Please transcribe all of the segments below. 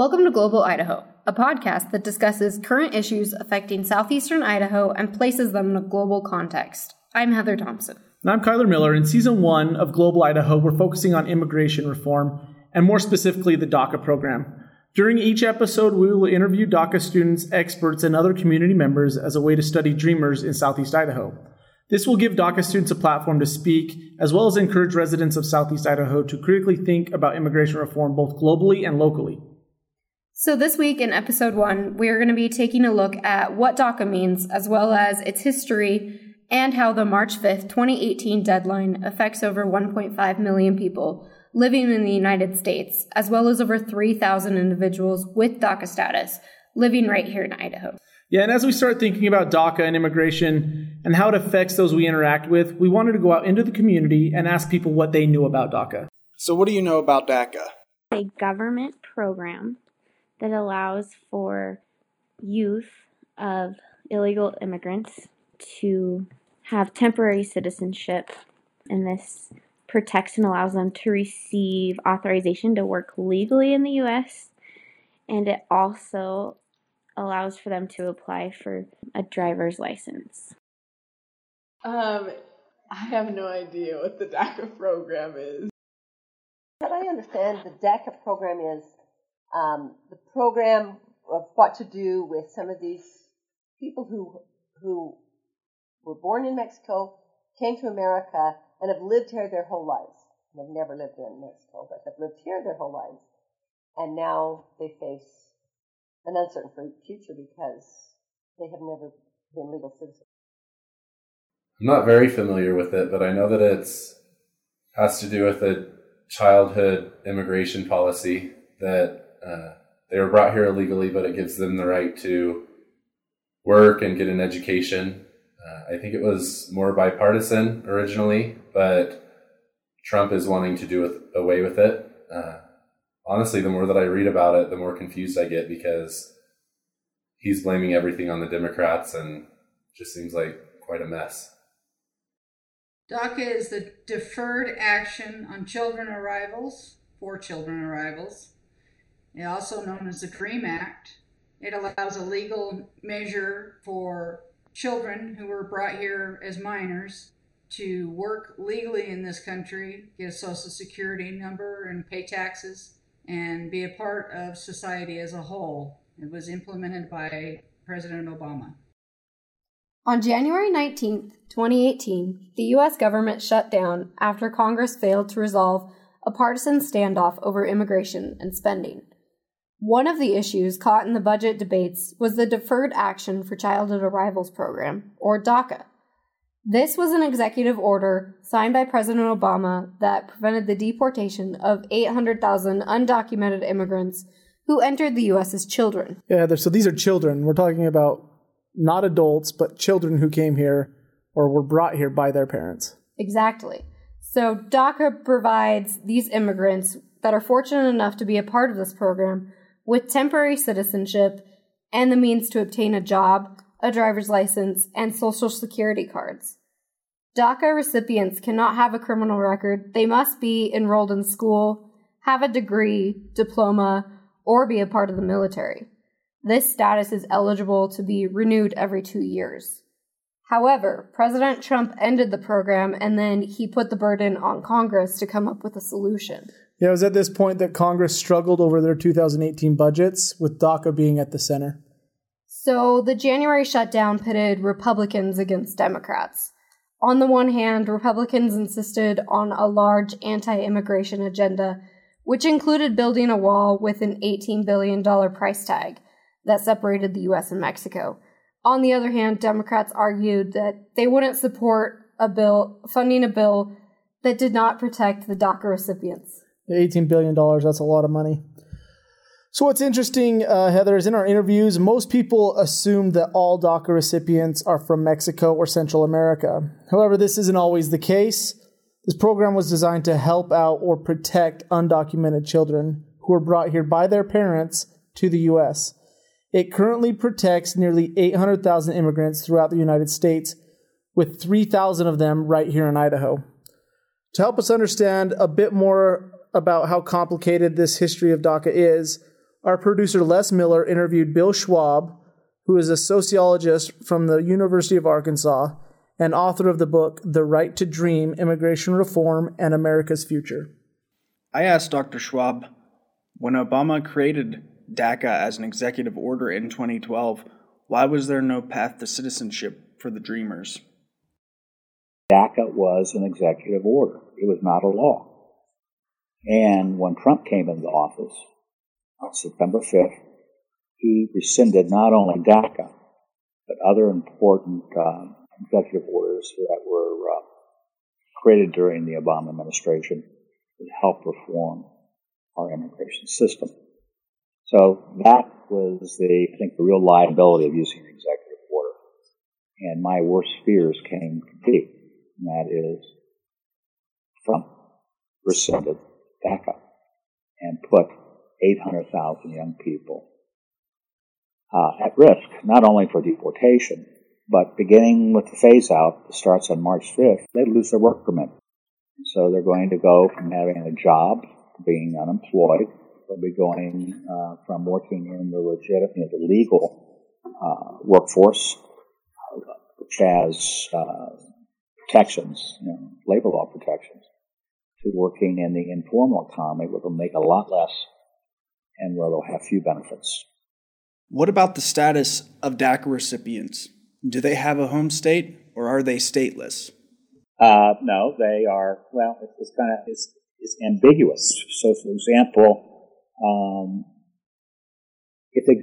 Welcome to Global Idaho, a podcast that discusses current issues affecting southeastern Idaho and places them in a global context. I'm Heather Thompson. And I'm Kyler Miller. In season one of Global Idaho, we're focusing on immigration reform and more specifically the DACA program. During each episode, we will interview DACA students, experts, and other community members as a way to study dreamers in Southeast Idaho. This will give DACA students a platform to speak, as well as encourage residents of Southeast Idaho to critically think about immigration reform both globally and locally. So, this week in episode one, we are going to be taking a look at what DACA means, as well as its history and how the March 5th, 2018 deadline affects over 1.5 million people living in the United States, as well as over 3,000 individuals with DACA status living right here in Idaho. Yeah, and as we start thinking about DACA and immigration and how it affects those we interact with, we wanted to go out into the community and ask people what they knew about DACA. So, what do you know about DACA? A government program that allows for youth of illegal immigrants to have temporary citizenship, and this protects and allows them to receive authorization to work legally in the U.S. And it also allows for them to apply for a driver's license. Um, I have no idea what the DACA program is. What I understand, the DACA program is um, the program of what to do with some of these people who who were born in Mexico, came to America, and have lived here their whole lives. They've never lived in Mexico, but have lived here their whole lives, and now they face an uncertain future because they have never been legal citizens. I'm not very familiar with it, but I know that it's has to do with a childhood immigration policy that uh, they were brought here illegally, but it gives them the right to work and get an education. Uh, I think it was more bipartisan originally, but Trump is wanting to do with, away with it. Uh, honestly, the more that I read about it, the more confused I get because he's blaming everything on the Democrats and just seems like quite a mess. DACA is the Deferred Action on Children Arrivals for Children Arrivals also known as the DREAM Act. It allows a legal measure for children who were brought here as minors to work legally in this country, get a social security number, and pay taxes, and be a part of society as a whole. It was implemented by President Obama. On January 19, 2018, the U.S. government shut down after Congress failed to resolve a partisan standoff over immigration and spending. One of the issues caught in the budget debates was the Deferred Action for Childhood Arrivals Program, or DACA. This was an executive order signed by President Obama that prevented the deportation of 800,000 undocumented immigrants who entered the U.S. as children. Yeah, so these are children. We're talking about not adults, but children who came here or were brought here by their parents. Exactly. So DACA provides these immigrants that are fortunate enough to be a part of this program with temporary citizenship and the means to obtain a job, a driver's license, and social security cards. DACA recipients cannot have a criminal record. They must be enrolled in school, have a degree, diploma, or be a part of the military. This status is eligible to be renewed every two years. However, President Trump ended the program and then he put the burden on Congress to come up with a solution. Yeah, it was at this point that Congress struggled over their 2018 budgets, with DACA being at the center. So the January shutdown pitted Republicans against Democrats. On the one hand, Republicans insisted on a large anti immigration agenda, which included building a wall with an $18 billion price tag that separated the US and Mexico. On the other hand, Democrats argued that they wouldn't support a bill funding a bill that did not protect the DACA recipients. $18 billion, that's a lot of money. So, what's interesting, uh, Heather, is in our interviews, most people assume that all DACA recipients are from Mexico or Central America. However, this isn't always the case. This program was designed to help out or protect undocumented children who were brought here by their parents to the U.S. It currently protects nearly 800,000 immigrants throughout the United States, with 3,000 of them right here in Idaho. To help us understand a bit more about how complicated this history of DACA is, our producer Les Miller interviewed Bill Schwab, who is a sociologist from the University of Arkansas and author of the book The Right to Dream Immigration Reform and America's Future. I asked Dr. Schwab when Obama created DACA as an executive order in 2012, why was there no path to citizenship for the Dreamers? DACA was an executive order, it was not a law. And when Trump came into office on September 5th, he rescinded not only DACA, but other important uh, executive orders that were uh, created during the Obama administration to help reform our immigration system. So that was the, I think, the real liability of using an executive order. And my worst fears came complete, and that is Trump rescinded DACA and put 800,000 young people uh, at risk, not only for deportation, but beginning with the phase out that starts on March 5th, they lose their work permit. So they're going to go from having a job to being unemployed. They'll be going uh, from working in the legit, you know, the legal uh, workforce, which has uh, protections, you know, labor law protections, to working in the informal economy where they'll make a lot less and where they'll have few benefits. What about the status of DACA recipients? Do they have a home state or are they stateless? Uh, no, they are. Well, it's, kind of it's, it's ambiguous. So, for example, um, if they,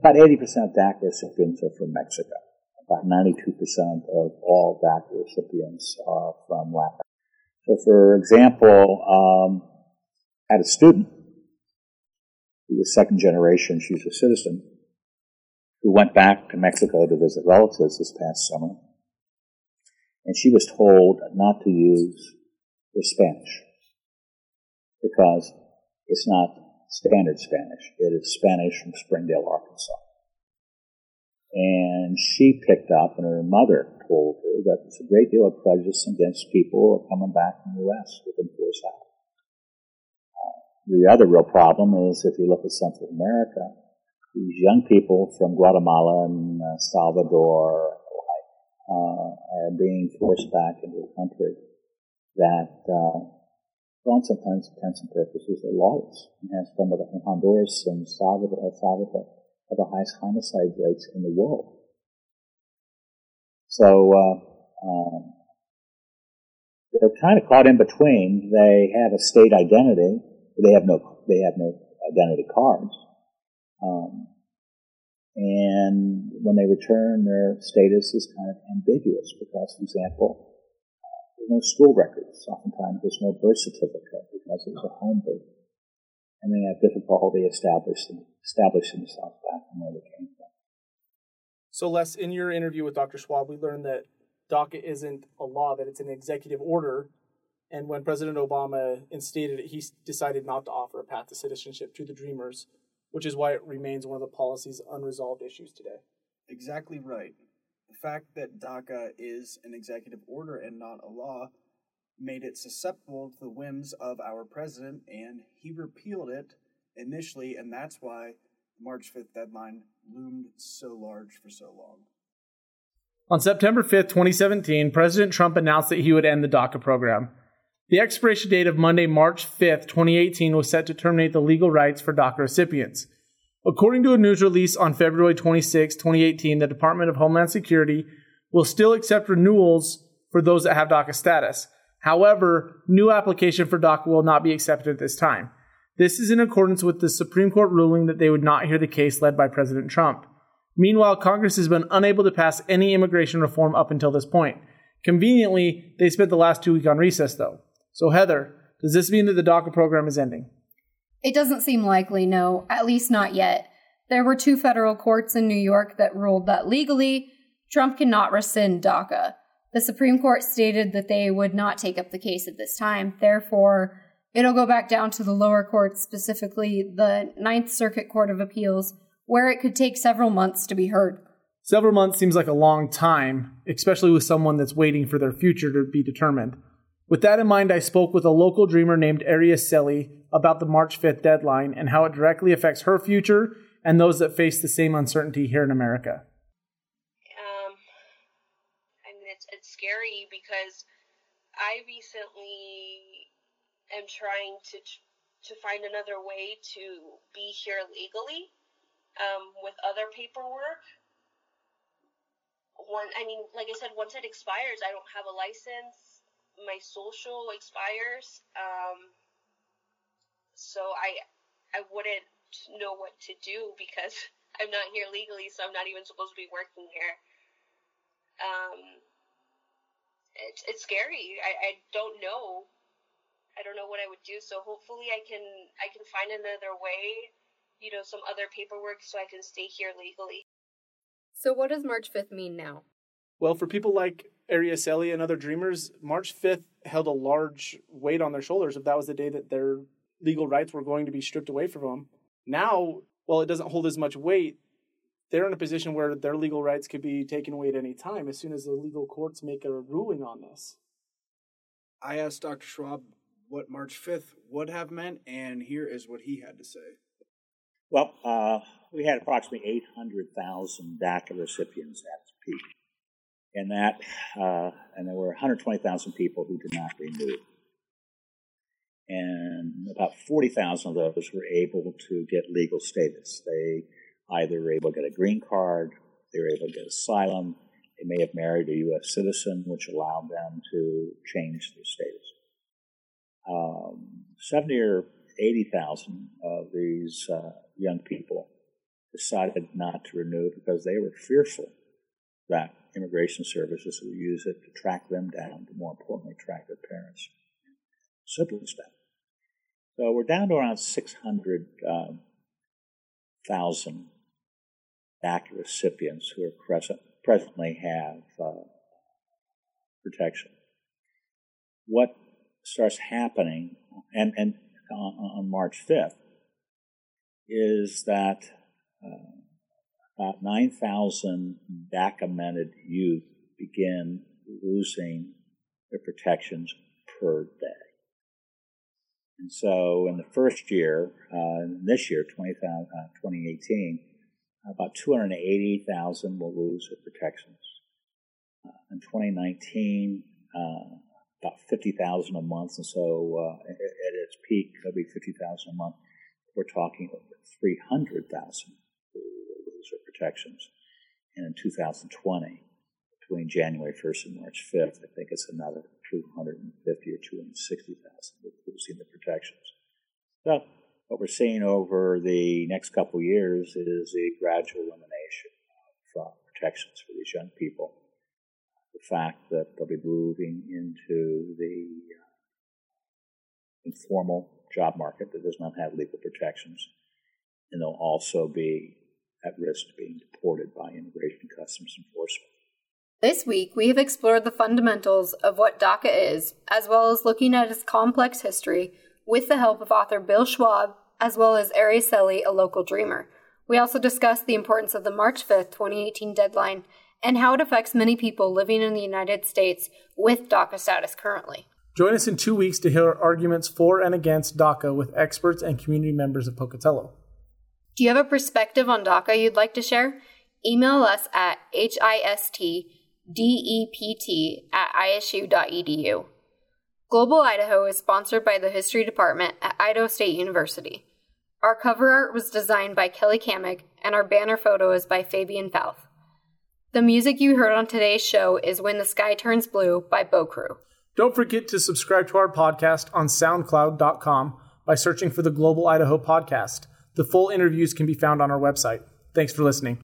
about eighty percent of DACA recipients are from Mexico. About ninety-two percent of all DACA recipients are from Latin. So, for example, um, I had a student who was second generation. She's a citizen who went back to Mexico to visit relatives this past summer. And she was told not to use her Spanish because it's not standard Spanish. It is Spanish from Springdale, Arkansas. And she picked up, and her mother that there's a great deal of prejudice against people coming back from the West with enforced out. Uh, the other real problem is if you look at Central America, these young people from Guatemala and uh, Salvador uh, are being forced back into a country that, uh, for all intents and purposes, are lawless and has some of the Honduras and Salvador, Salvador have the highest homicide rates in the world. So uh, um, they're kind of caught in between. They have a state identity. But they have no. They have no identity cards. Um, and when they return, their status is kind of ambiguous because, for example, there's no school records. Oftentimes, there's no birth certificate because it's a home birth, and they have difficulty establishing establishing themselves back where they came. So, Les, in your interview with Dr. Schwab, we learned that DACA isn't a law; that it's an executive order. And when President Obama instated it, he decided not to offer a path to citizenship to the Dreamers which is why it remains one of the policy's unresolved issues today. Exactly right. The fact that DACA is an executive order and not a law made it susceptible to the whims of our president, and he repealed it initially, and that's why the March 5th deadline loomed so large for so long. On September 5th, 2017, President Trump announced that he would end the DACA program. The expiration date of Monday, March 5th, 2018 was set to terminate the legal rights for DACA recipients. According to a news release on February 26, 2018, the Department of Homeland Security will still accept renewals for those that have DACA status. However, new application for DACA will not be accepted at this time. This is in accordance with the Supreme Court ruling that they would not hear the case led by President Trump. Meanwhile, Congress has been unable to pass any immigration reform up until this point. Conveniently, they spent the last two weeks on recess, though. So, Heather, does this mean that the DACA program is ending? It doesn't seem likely, no, at least not yet. There were two federal courts in New York that ruled that legally, Trump cannot rescind DACA. The Supreme Court stated that they would not take up the case at this time. Therefore, it'll go back down to the lower courts, specifically the Ninth Circuit Court of Appeals, where it could take several months to be heard. Several months seems like a long time, especially with someone that's waiting for their future to be determined. With that in mind, I spoke with a local dreamer named Araceli about the March 5th deadline and how it directly affects her future and those that face the same uncertainty here in America. Um, I mean, it's, it's scary because I recently am trying to to find another way to be here legally um, with other paperwork. One, I mean, like I said, once it expires, I don't have a license. My social expires, um, so I I wouldn't know what to do because I'm not here legally, so I'm not even supposed to be working here. Um, it's it's scary. I, I don't know. I don't know what I would do. So hopefully I can I can find another way, you know, some other paperwork so I can stay here legally. So what does March 5th mean now? Well, for people like Araceli and other dreamers, March 5th held a large weight on their shoulders if that was the day that their legal rights were going to be stripped away from them. Now, while it doesn't hold as much weight, they're in a position where their legal rights could be taken away at any time as soon as the legal courts make a ruling on this. I asked Dr. Schwab what March 5th would have meant, and here is what he had to say. Well, uh, we had approximately 800,000 DACA recipients at its peak. And that, uh, and there were 120,000 people who did not renew. And about 40,000 of those were able to get legal status. They either were able to get a green card, they were able to get asylum, they may have married a U.S. citizen, which allowed them to change their status. Um, 70 or 80,000 of these uh, young people decided not to renew because they were fearful that immigration services would use it to track them down, but more importantly, track their parents. Simple as that. So we're down to around 600,000 um, DACA recipients who are present, presently have uh, protection. What starts happening, and, and on, on March 5th, is that uh, about 9,000 documented youth begin losing their protections per day. And so in the first year, uh, this year, 20, uh, 2018, about 280,000 will lose their protections. Uh, in 2019, about 50,000 a month, and so uh, at, at, its peak, it'll be 50,000 a month. We're talking 300,000 who lose their protections. And in 2020, between January 1st and March 5th, I think it's another 250 or 260,000 losing the protections. So what we're seeing over the next couple years is a gradual elimination of uh, protections for these young people. The fact that they'll be moving into the uh, informal job market that does not have legal protections, and they'll also be at risk of being deported by Immigration Customs Enforcement. This week, we have explored the fundamentals of what DACA is, as well as looking at its complex history with the help of author Bill Schwab, as well as Araceli, a local dreamer. We also discussed the importance of the March 5th, 2018 deadline and how it affects many people living in the United States with DACA status currently. Join us in two weeks to hear arguments for and against DACA with experts and community members of Pocatello. Do you have a perspective on DACA you'd like to share? Email us at histdept at isu.edu. Global Idaho is sponsored by the History Department at Idaho State University. Our cover art was designed by Kelly Kamick, and our banner photo is by Fabian Falth. The music you heard on today's show is When the Sky Turns Blue by Bow Crew. Don't forget to subscribe to our podcast on SoundCloud.com by searching for the Global Idaho Podcast. The full interviews can be found on our website. Thanks for listening.